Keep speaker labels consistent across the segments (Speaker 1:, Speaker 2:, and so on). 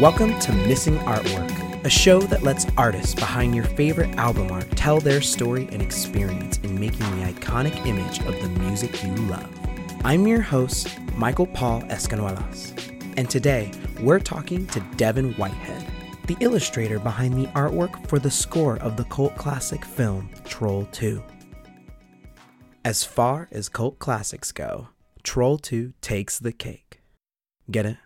Speaker 1: Welcome to Missing Artwork, a show that lets artists behind your favorite album art tell their story and experience in making the iconic image of the music you love. I'm your host, Michael Paul Escanuelas, and today we're talking to Devin Whitehead, the illustrator behind the artwork for the score of the cult classic film Troll 2. As far as cult classics go, Troll 2 takes the cake. Get it?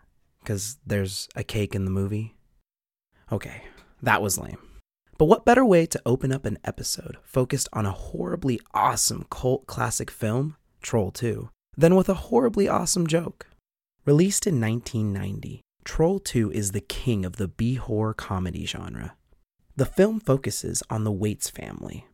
Speaker 1: Because there's a cake in the movie? Okay, that was lame. But what better way to open up an episode focused on a horribly awesome cult classic film, Troll 2, than with a horribly awesome joke? Released in 1990, Troll 2 is the king of the B horror comedy genre. The film focuses on the Waits family.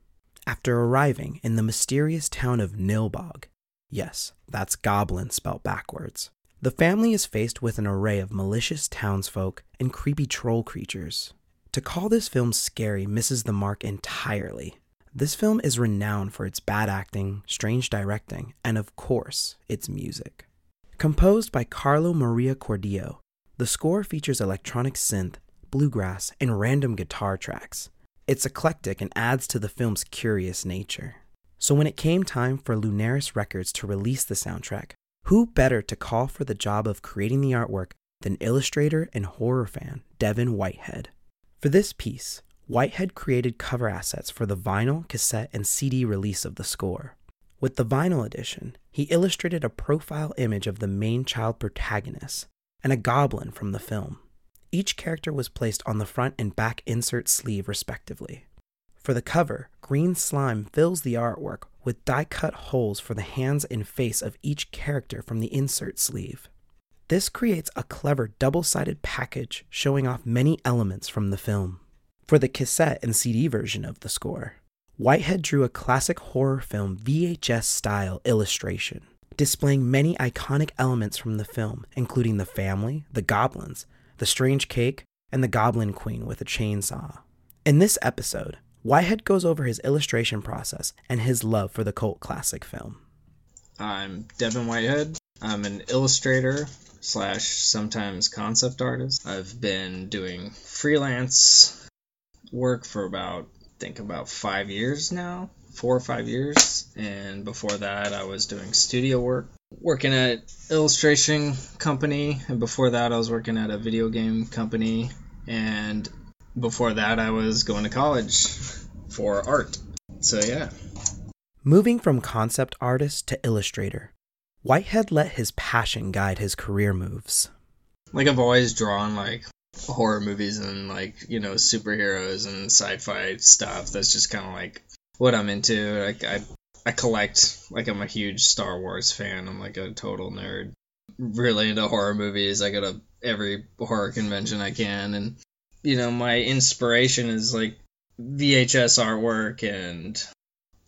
Speaker 1: After arriving in the mysterious town of Nilbog, yes, that's goblin spelt backwards, the family is faced with an array of malicious townsfolk and creepy troll creatures. To call this film scary misses the mark entirely. This film is renowned for its bad acting, strange directing, and of course, its music. Composed by Carlo Maria Cordio, the score features electronic synth, bluegrass, and random guitar tracks. It's eclectic and adds to the film's curious nature. So when it came time for Lunaris Records to release the soundtrack, who better to call for the job of creating the artwork than illustrator and horror fan Devin Whitehead? For this piece, Whitehead created cover assets for the vinyl, cassette, and CD release of the score. With the vinyl edition, he illustrated a profile image of the main child protagonist and a goblin from the film. Each character was placed on the front and back insert sleeve, respectively. For the cover, green slime fills the artwork with die cut holes for the hands and face of each character from the insert sleeve. This creates a clever double sided package showing off many elements from the film. For the cassette and CD version of the score, Whitehead drew a classic horror film VHS style illustration, displaying many iconic elements from the film, including the family, the goblins, the strange cake, and the goblin queen with a chainsaw. In this episode, Whitehead goes over his illustration process and his love for the cult classic film.
Speaker 2: I'm Devin Whitehead. I'm an illustrator slash sometimes concept artist. I've been doing freelance work for about I think about five years now, four or five years. And before that, I was doing studio work, working at illustration company. And before that, I was working at a video game company. And before that, I was going to college for art. So yeah.
Speaker 1: Moving from concept artist to illustrator, Whitehead let his passion guide his career moves.
Speaker 2: Like I've always drawn like horror movies and like you know superheroes and sci-fi stuff. That's just kind of like what I'm into. Like I I collect like I'm a huge Star Wars fan. I'm like a total nerd. Really into horror movies. I go to every horror convention I can and you know my inspiration is like VHS artwork and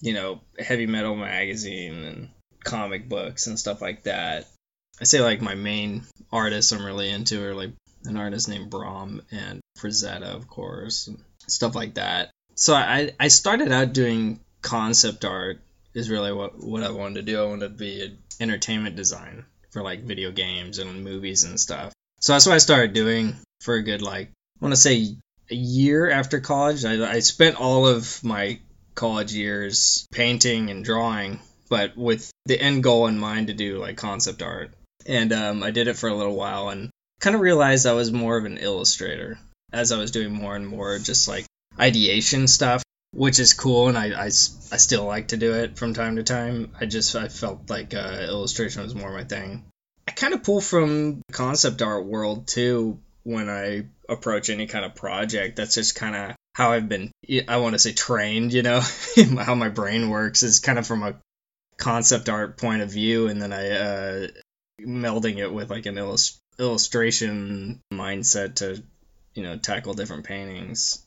Speaker 2: you know heavy metal magazine and comic books and stuff like that. I say like my main artists I'm really into are like an artist named Brom and Frazetta, of course, and stuff like that. So I I started out doing concept art is really what what I wanted to do. I wanted to be an entertainment design for like video games and movies and stuff. So that's what I started doing for a good like want to say a year after college. I, I spent all of my college years painting and drawing, but with the end goal in mind to do like concept art. And um, I did it for a little while and kind of realized I was more of an illustrator as I was doing more and more just like ideation stuff, which is cool. And I, I, I still like to do it from time to time. I just I felt like uh, illustration was more my thing. I kind of pull from concept art world too when I approach any kind of project. That's just kind of how I've been, I want to say trained, you know, how my brain works is kind of from a concept art point of view. And then I, uh, melding it with like an illust- illustration mindset to, you know, tackle different paintings.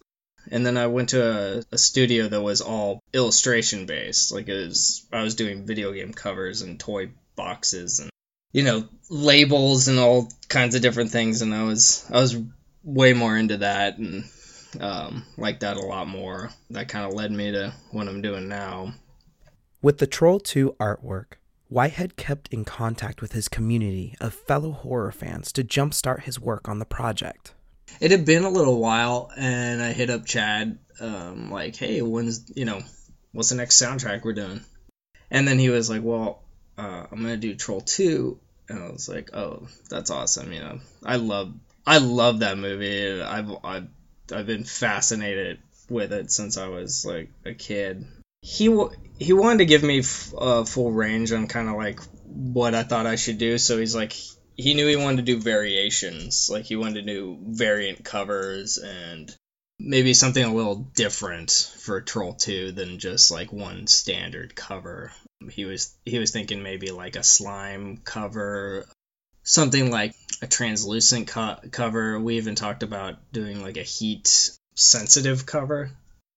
Speaker 2: And then I went to a, a studio that was all illustration based. Like it was, I was doing video game covers and toy boxes and you know labels and all kinds of different things and i was i was way more into that and um, like that a lot more. That kind of led me to what i'm doing now.
Speaker 1: With the troll 2 artwork whitehead kept in contact with his community of fellow horror fans to jumpstart his work on the project.
Speaker 2: It had been a little while, and I hit up Chad, um, like, hey, when's, you know, what's the next soundtrack we're doing? And then he was like, well, uh, I'm gonna do Troll 2, and I was like, oh, that's awesome, you know. I love, I love that movie. I've, I've, I've been fascinated with it since I was like a kid. He he wanted to give me f- uh, full range on kind of like what I thought I should do. So he's like, he knew he wanted to do variations. Like he wanted to do variant covers and maybe something a little different for Troll 2 than just like one standard cover. He was he was thinking maybe like a slime cover, something like a translucent co- cover. We even talked about doing like a heat sensitive cover.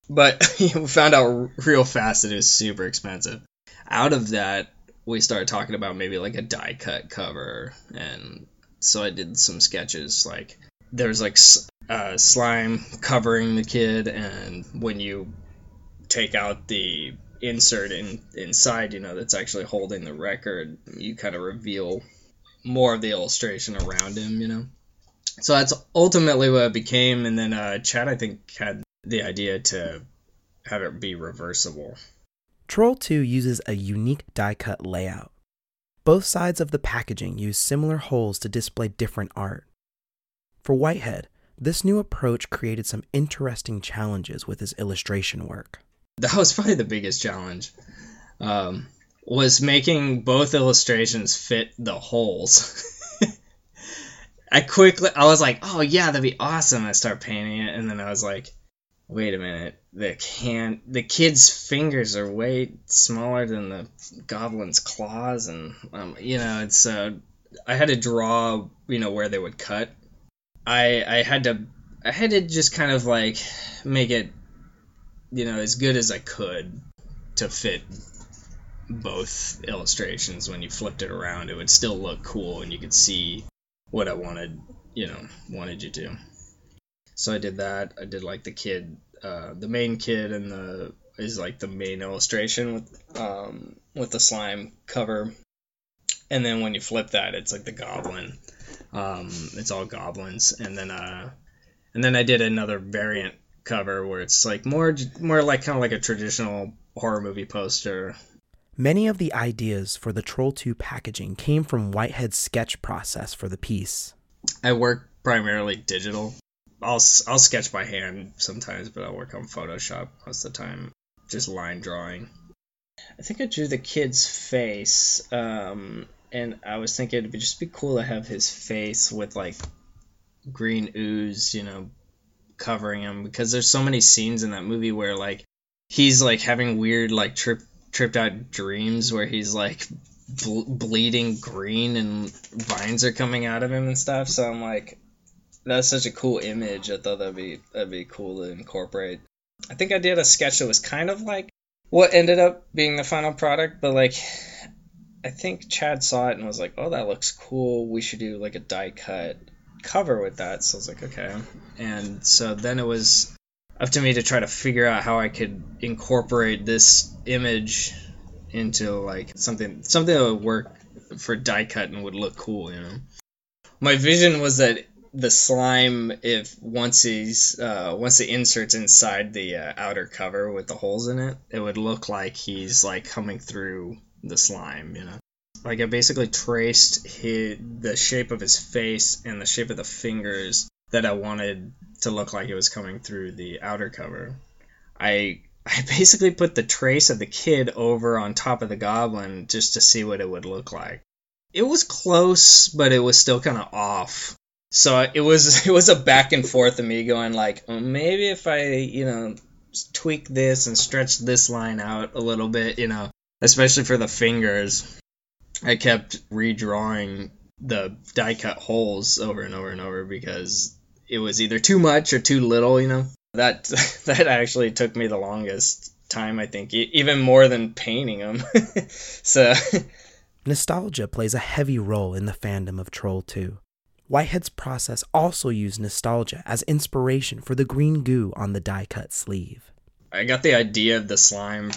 Speaker 2: But we found out real fast that it was super expensive. Out of that, we started talking about maybe like a die cut cover, and so I did some sketches. Like there's like uh, slime covering the kid, and when you take out the insert in inside, you know that's actually holding the record, you kind of reveal more of the illustration around him, you know. So that's ultimately what it became, and then uh, Chad I think had the idea to have it be reversible.
Speaker 1: Troll 2 uses a unique die cut layout. Both sides of the packaging use similar holes to display different art. For Whitehead, this new approach created some interesting challenges with his illustration work.
Speaker 2: That was probably the biggest challenge. Um, was making both illustrations fit the holes. I quickly I was like, "Oh yeah, that'd be awesome." I start painting it and then I was like, wait a minute the can the kid's fingers are way smaller than the goblin's claws and um, you know it's uh, i had to draw you know where they would cut i i had to i had to just kind of like make it you know as good as i could to fit both illustrations when you flipped it around it would still look cool and you could see what i wanted you know wanted you to so I did that. I did like the kid, uh, the main kid, and the is like the main illustration with um, with the slime cover, and then when you flip that, it's like the goblin. Um, it's all goblins, and then uh, and then I did another variant cover where it's like more more like kind of like a traditional horror movie poster.
Speaker 1: Many of the ideas for the Troll 2 packaging came from Whitehead's sketch process for the piece.
Speaker 2: I work primarily digital, I'll I'll sketch by hand sometimes, but I'll work on Photoshop most of the time, just line drawing. I think I drew the kid's face, um, and I was thinking it'd just be cool to have his face with like green ooze, you know, covering him because there's so many scenes in that movie where like he's like having weird like trip tripped out dreams where he's like ble- bleeding green and vines are coming out of him and stuff. So I'm like, that's such a cool image. I thought that'd be that'd be cool to incorporate. I think I did a sketch that was kind of like what ended up being the final product, but like I think Chad saw it and was like, "Oh, that looks cool. We should do like a die cut cover with that." So I was like, "Okay." And so then it was up to me to try to figure out how I could incorporate this image into like something something that would work for die cut and would look cool, you know. My vision was that the slime if once he's uh, once the inserts inside the uh, outer cover with the holes in it, it would look like he's like coming through the slime, you know. Like I basically traced his, the shape of his face and the shape of the fingers that I wanted to look like it was coming through the outer cover. I I basically put the trace of the kid over on top of the goblin just to see what it would look like. It was close, but it was still kind of off. So it was it was a back and forth of me going like, oh, maybe if I you know tweak this and stretch this line out a little bit, you know, especially for the fingers. I kept redrawing the die cut holes over and over and over because it was either too much or too little, you know. That that actually took me the longest time, I think, even more than painting them. so
Speaker 1: nostalgia plays a heavy role in the fandom of Troll 2. Whitehead's process also used nostalgia as inspiration for the green goo on the die cut sleeve.
Speaker 2: I got the idea of the slime.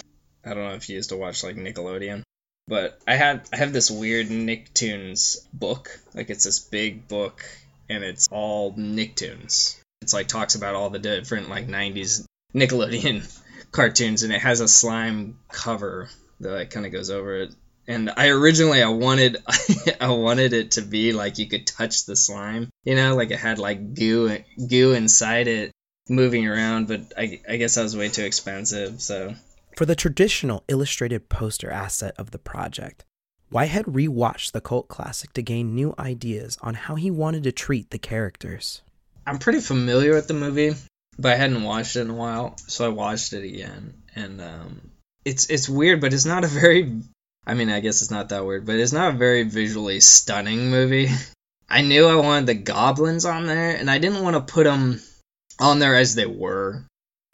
Speaker 2: I don't know if you used to watch like Nickelodeon, but I had I have this weird Nicktoons book. Like it's this big book, and it's all Nicktoons. It's like talks about all the different like 90s Nickelodeon cartoons, and it has a slime cover that like, kind of goes over it. And I originally I wanted I wanted it to be like you could touch the slime, you know, like it had like goo goo inside it moving around, but I, I guess that was way too expensive. So
Speaker 1: for the traditional illustrated poster asset of the project, Whitehead rewatched the cult classic to gain new ideas on how he wanted to treat the characters.
Speaker 2: I'm pretty familiar with the movie, but I hadn't watched it in a while, so I watched it again, and um, it's it's weird, but it's not a very. I mean, I guess it's not that weird, but it's not a very visually stunning movie. I knew I wanted the goblins on there, and I didn't want to put them on there as they were.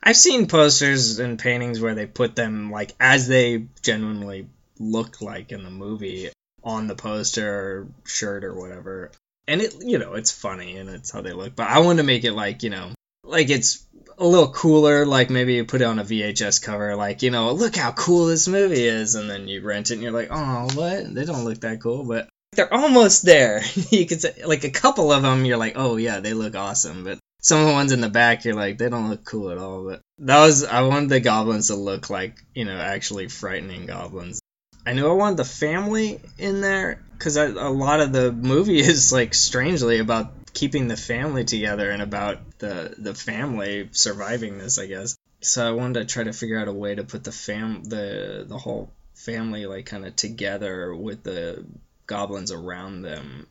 Speaker 2: I've seen posters and paintings where they put them like as they genuinely look like in the movie on the poster or shirt or whatever. And it, you know, it's funny and it's how they look. But I want to make it like, you know, like it's a little cooler. Like maybe you put it on a VHS cover, like, you know, look how cool this movie is. And then you rent it and you're like, oh, what? They don't look that cool. But they're almost there. you could say, like, a couple of them, you're like, oh, yeah, they look awesome. But some of the ones in the back, you're like, they don't look cool at all. But that was, I wanted the goblins to look like, you know, actually frightening goblins. I knew I wanted the family in there because a lot of the movie is like strangely about keeping the family together and about the the family surviving this, I guess. So I wanted to try to figure out a way to put the fam the the whole family like kind of together with the goblins around them.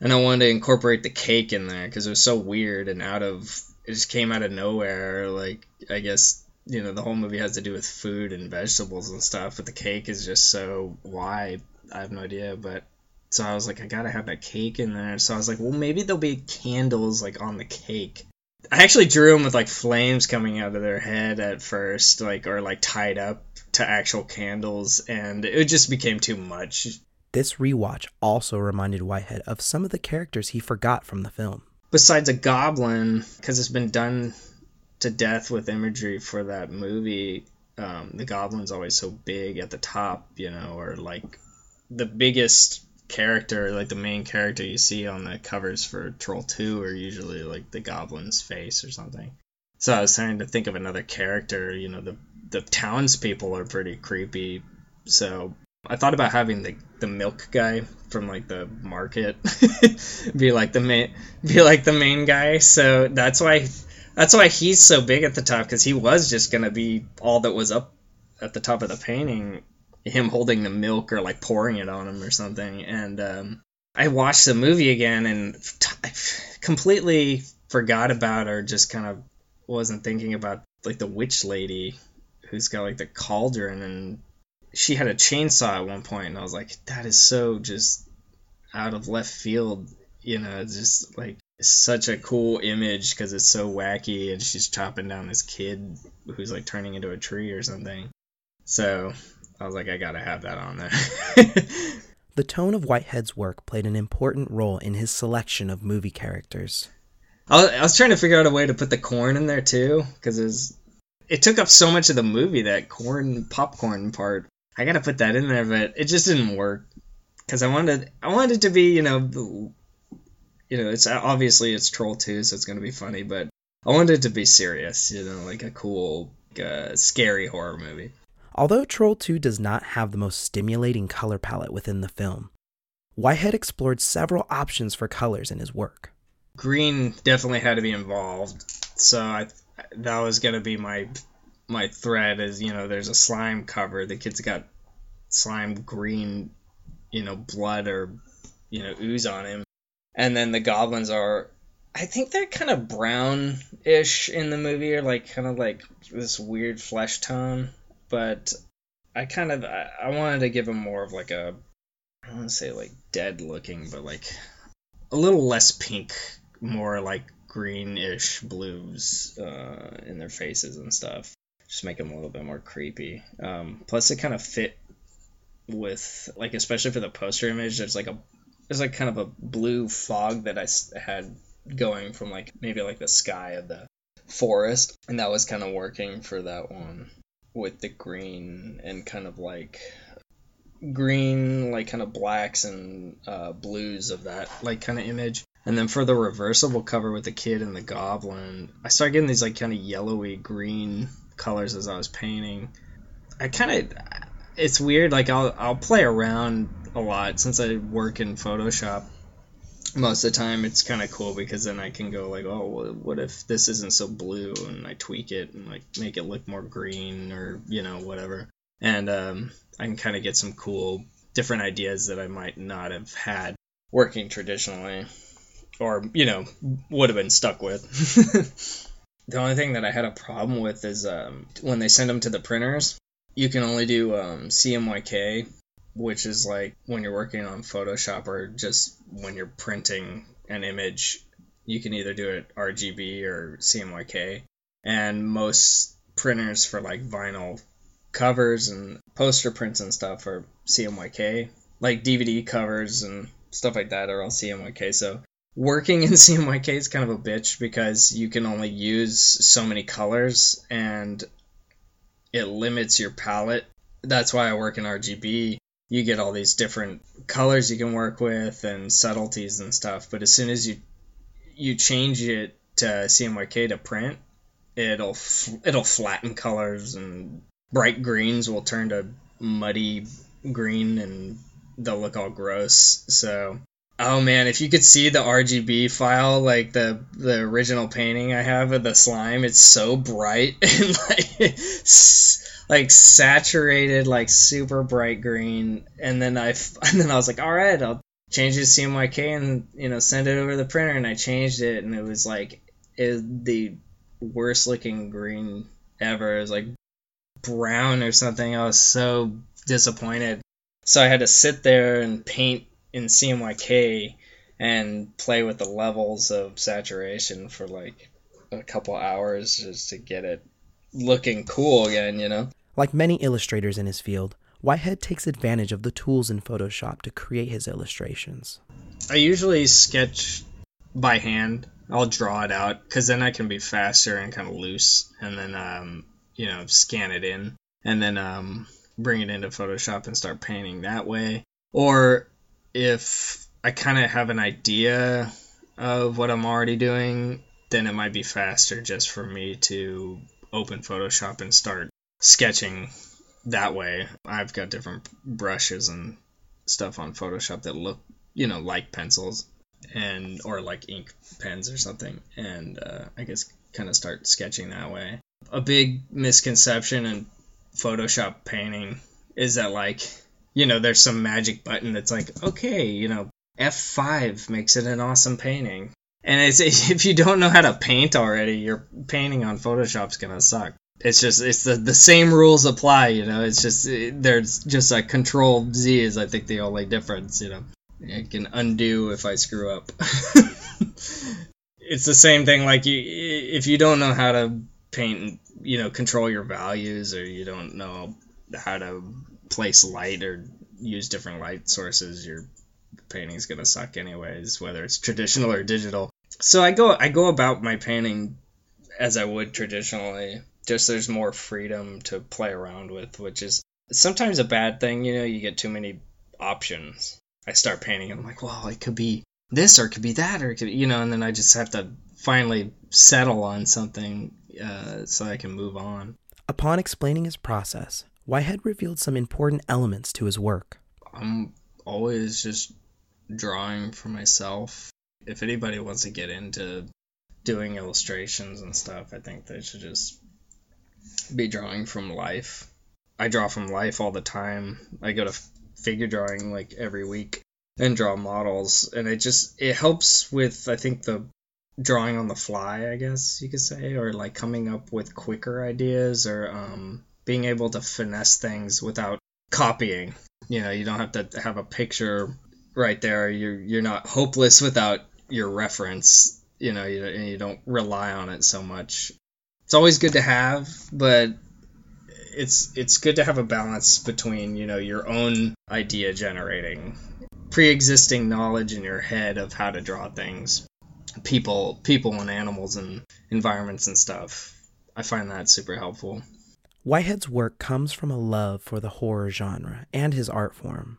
Speaker 2: And I wanted to incorporate the cake in there because it was so weird and out of it just came out of nowhere. Like I guess you know the whole movie has to do with food and vegetables and stuff but the cake is just so why i have no idea but so i was like i gotta have that cake in there so i was like well maybe there'll be candles like on the cake i actually drew them with like flames coming out of their head at first like or like tied up to actual candles and it just became too much
Speaker 1: this rewatch also reminded whitehead of some of the characters he forgot from the film
Speaker 2: besides a goblin because it's been done to death with imagery for that movie. Um, the goblin's always so big at the top, you know, or like the biggest character, like the main character you see on the covers for Troll 2 are usually like the goblin's face or something. So I was trying to think of another character, you know, the the townspeople are pretty creepy. So I thought about having the the milk guy from like the market be like the main be like the main guy. So that's why that's why he's so big at the top because he was just gonna be all that was up at the top of the painting, him holding the milk or like pouring it on him or something. And um, I watched the movie again and completely forgot about or just kind of wasn't thinking about like the witch lady who's got like the cauldron and she had a chainsaw at one point and I was like that is so just out of left field you know just like such a cool image because it's so wacky and she's chopping down this kid who's like turning into a tree or something. So I was like, I gotta have that on there.
Speaker 1: the tone of Whitehead's work played an important role in his selection of movie characters.
Speaker 2: I was, I was trying to figure out a way to put the corn in there too because it, it took up so much of the movie that corn popcorn part. I gotta put that in there, but it just didn't work because I wanted I wanted it to be you know you know, it's obviously it's Troll 2, so it's to be funny, but I wanted it to be serious, you know, like a cool, uh, scary horror movie.
Speaker 1: Although Troll 2 does not have the most stimulating color palette within the film, Whitehead explored several options for colors in his work.
Speaker 2: Green definitely had to be involved, so I, that was going to be my my thread. Is you know, there's a slime cover. The kid's got slime green, you know, blood or you know ooze on him, and then the goblins are I think they're kind of brown-ish in the movie, or like kind of like this weird flesh tone. But I kind of I, I wanted to give them more of like a I don't want to say like dead looking, but like a little less pink, more like greenish blues uh, in their faces and stuff. Just make them a little bit more creepy. Um, plus, it kind of fit with like especially for the poster image. There's like a there's like kind of a blue fog that I had going from like maybe like the sky of the forest, and that was kind of working for that one with the green and kind of like green, like kind of blacks and uh, blues of that like kind of image. And then for the reversible cover with the kid and the goblin, I started getting these like kind of yellowy green colors as I was painting. I kind of it's weird like I'll I'll play around a lot since I work in Photoshop most of the time it's kind of cool because then I can go like, oh, what if this isn't so blue, and I tweak it and like make it look more green or you know whatever, and um, I can kind of get some cool different ideas that I might not have had working traditionally, or you know would have been stuck with. the only thing that I had a problem with is um, when they send them to the printers, you can only do um, CMYK which is like when you're working on Photoshop or just when you're printing an image, you can either do it RGB or CMYK. And most printers for like vinyl covers and poster prints and stuff are CMYK. Like DVD covers and stuff like that are all CMYK. So working in CMYK is kind of a bitch because you can only use so many colors and it limits your palette. That's why I work in RGB you get all these different colors you can work with and subtleties and stuff. But as soon as you you change it to CMYK to print, it'll it'll flatten colors and bright greens will turn to muddy green and they'll look all gross. So Oh man, if you could see the RGB file, like the the original painting I have of the slime, it's so bright and like like saturated, like super bright green. And then I and then I was like, all right, I'll change it to CMYK and you know send it over to the printer. And I changed it, and it was like it, the worst looking green ever. It was like brown or something. I was so disappointed. So I had to sit there and paint in CMYK and play with the levels of saturation for like a couple hours just to get it looking cool again, you know?
Speaker 1: Like many illustrators in his field, Whitehead takes advantage of the tools in Photoshop to create his illustrations.
Speaker 2: I usually sketch by hand. I'll draw it out because then I can be faster and kind of loose, and then um, you know scan it in, and then um, bring it into Photoshop and start painting that way. Or if I kind of have an idea of what I'm already doing, then it might be faster just for me to open Photoshop and start sketching that way. I've got different brushes and stuff on Photoshop that look, you know, like pencils and or like ink pens or something, and uh, I guess kind of start sketching that way. A big misconception in Photoshop painting is that like you know, there's some magic button that's like, okay, you know, F5 makes it an awesome painting. And it's, if you don't know how to paint already, your painting on Photoshop's gonna suck. It's just it's the the same rules apply, you know. It's just eh, there's just a Control Z is I think the only difference, you know. I can undo if I screw up. it's the same thing like you if you don't know how to paint, you know, control your values or you don't know how to place light or use different light sources, your painting's gonna suck anyways, whether it's traditional or digital. So I go I go about my painting as I would traditionally. Just there's more freedom to play around with, which is sometimes a bad thing, you know, you get too many options. I start painting I'm like, well, it could be this or it could be that or it could, you know, and then I just have to finally settle on something uh, so I can move on.
Speaker 1: Upon explaining his process, Whitehead revealed some important elements to his work.
Speaker 2: I'm always just drawing for myself. If anybody wants to get into doing illustrations and stuff, I think they should just be drawing from life. I draw from life all the time. I go to figure drawing like every week and draw models and it just it helps with I think the drawing on the fly, I guess you could say, or like coming up with quicker ideas or um being able to finesse things without copying. You know, you don't have to have a picture right there. You're you're not hopeless without your reference. You know, you, you don't rely on it so much. It's always good to have, but it's it's good to have a balance between you know your own idea generating pre-existing knowledge in your head of how to draw things people people and animals and environments and stuff i find that super helpful
Speaker 1: Whitehead's work comes from a love for the horror genre and his art form.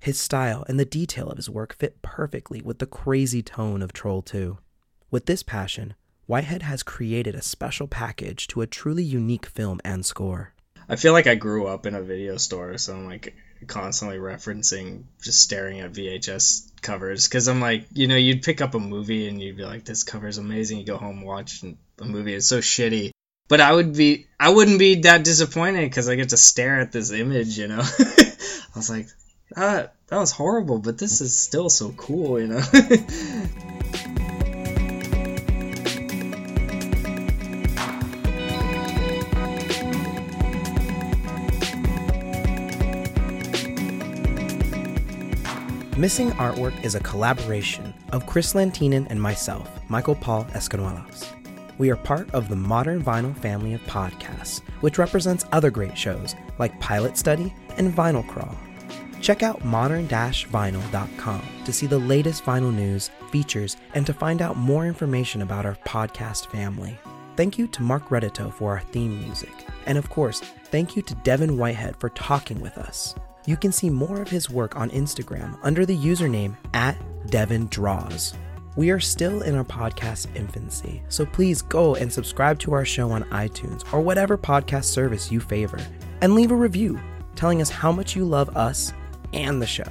Speaker 1: His style and the detail of his work fit perfectly with the crazy tone of Troll 2. With this passion, Whitehead has created a special package to a truly unique film and score.
Speaker 2: I feel like I grew up in a video store, so I'm like constantly referencing just staring at VHS covers because I'm like, you know, you'd pick up a movie and you'd be like, this cover's amazing. You go home watch a movie, it's so shitty. But I would be, I wouldn't be that disappointed because I get to stare at this image, you know. I was like, that that was horrible, but this is still so cool, you know.
Speaker 1: Missing Artwork is a collaboration of Chris Lantinen and myself, Michael Paul Escanuelos. We are part of the Modern Vinyl family of podcasts, which represents other great shows like Pilot Study and Vinyl Crawl. Check out modern-vinyl.com to see the latest vinyl news, features, and to find out more information about our podcast family. Thank you to Mark Redito for our theme music. And of course, thank you to Devin Whitehead for talking with us. You can see more of his work on Instagram under the username at Devin Draws. We are still in our podcast infancy, so please go and subscribe to our show on iTunes or whatever podcast service you favor, and leave a review telling us how much you love us and the show.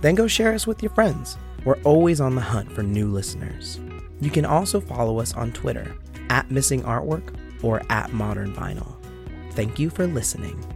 Speaker 1: Then go share us with your friends. We're always on the hunt for new listeners. You can also follow us on Twitter at Missing Artwork or at Modern Vinyl. Thank you for listening.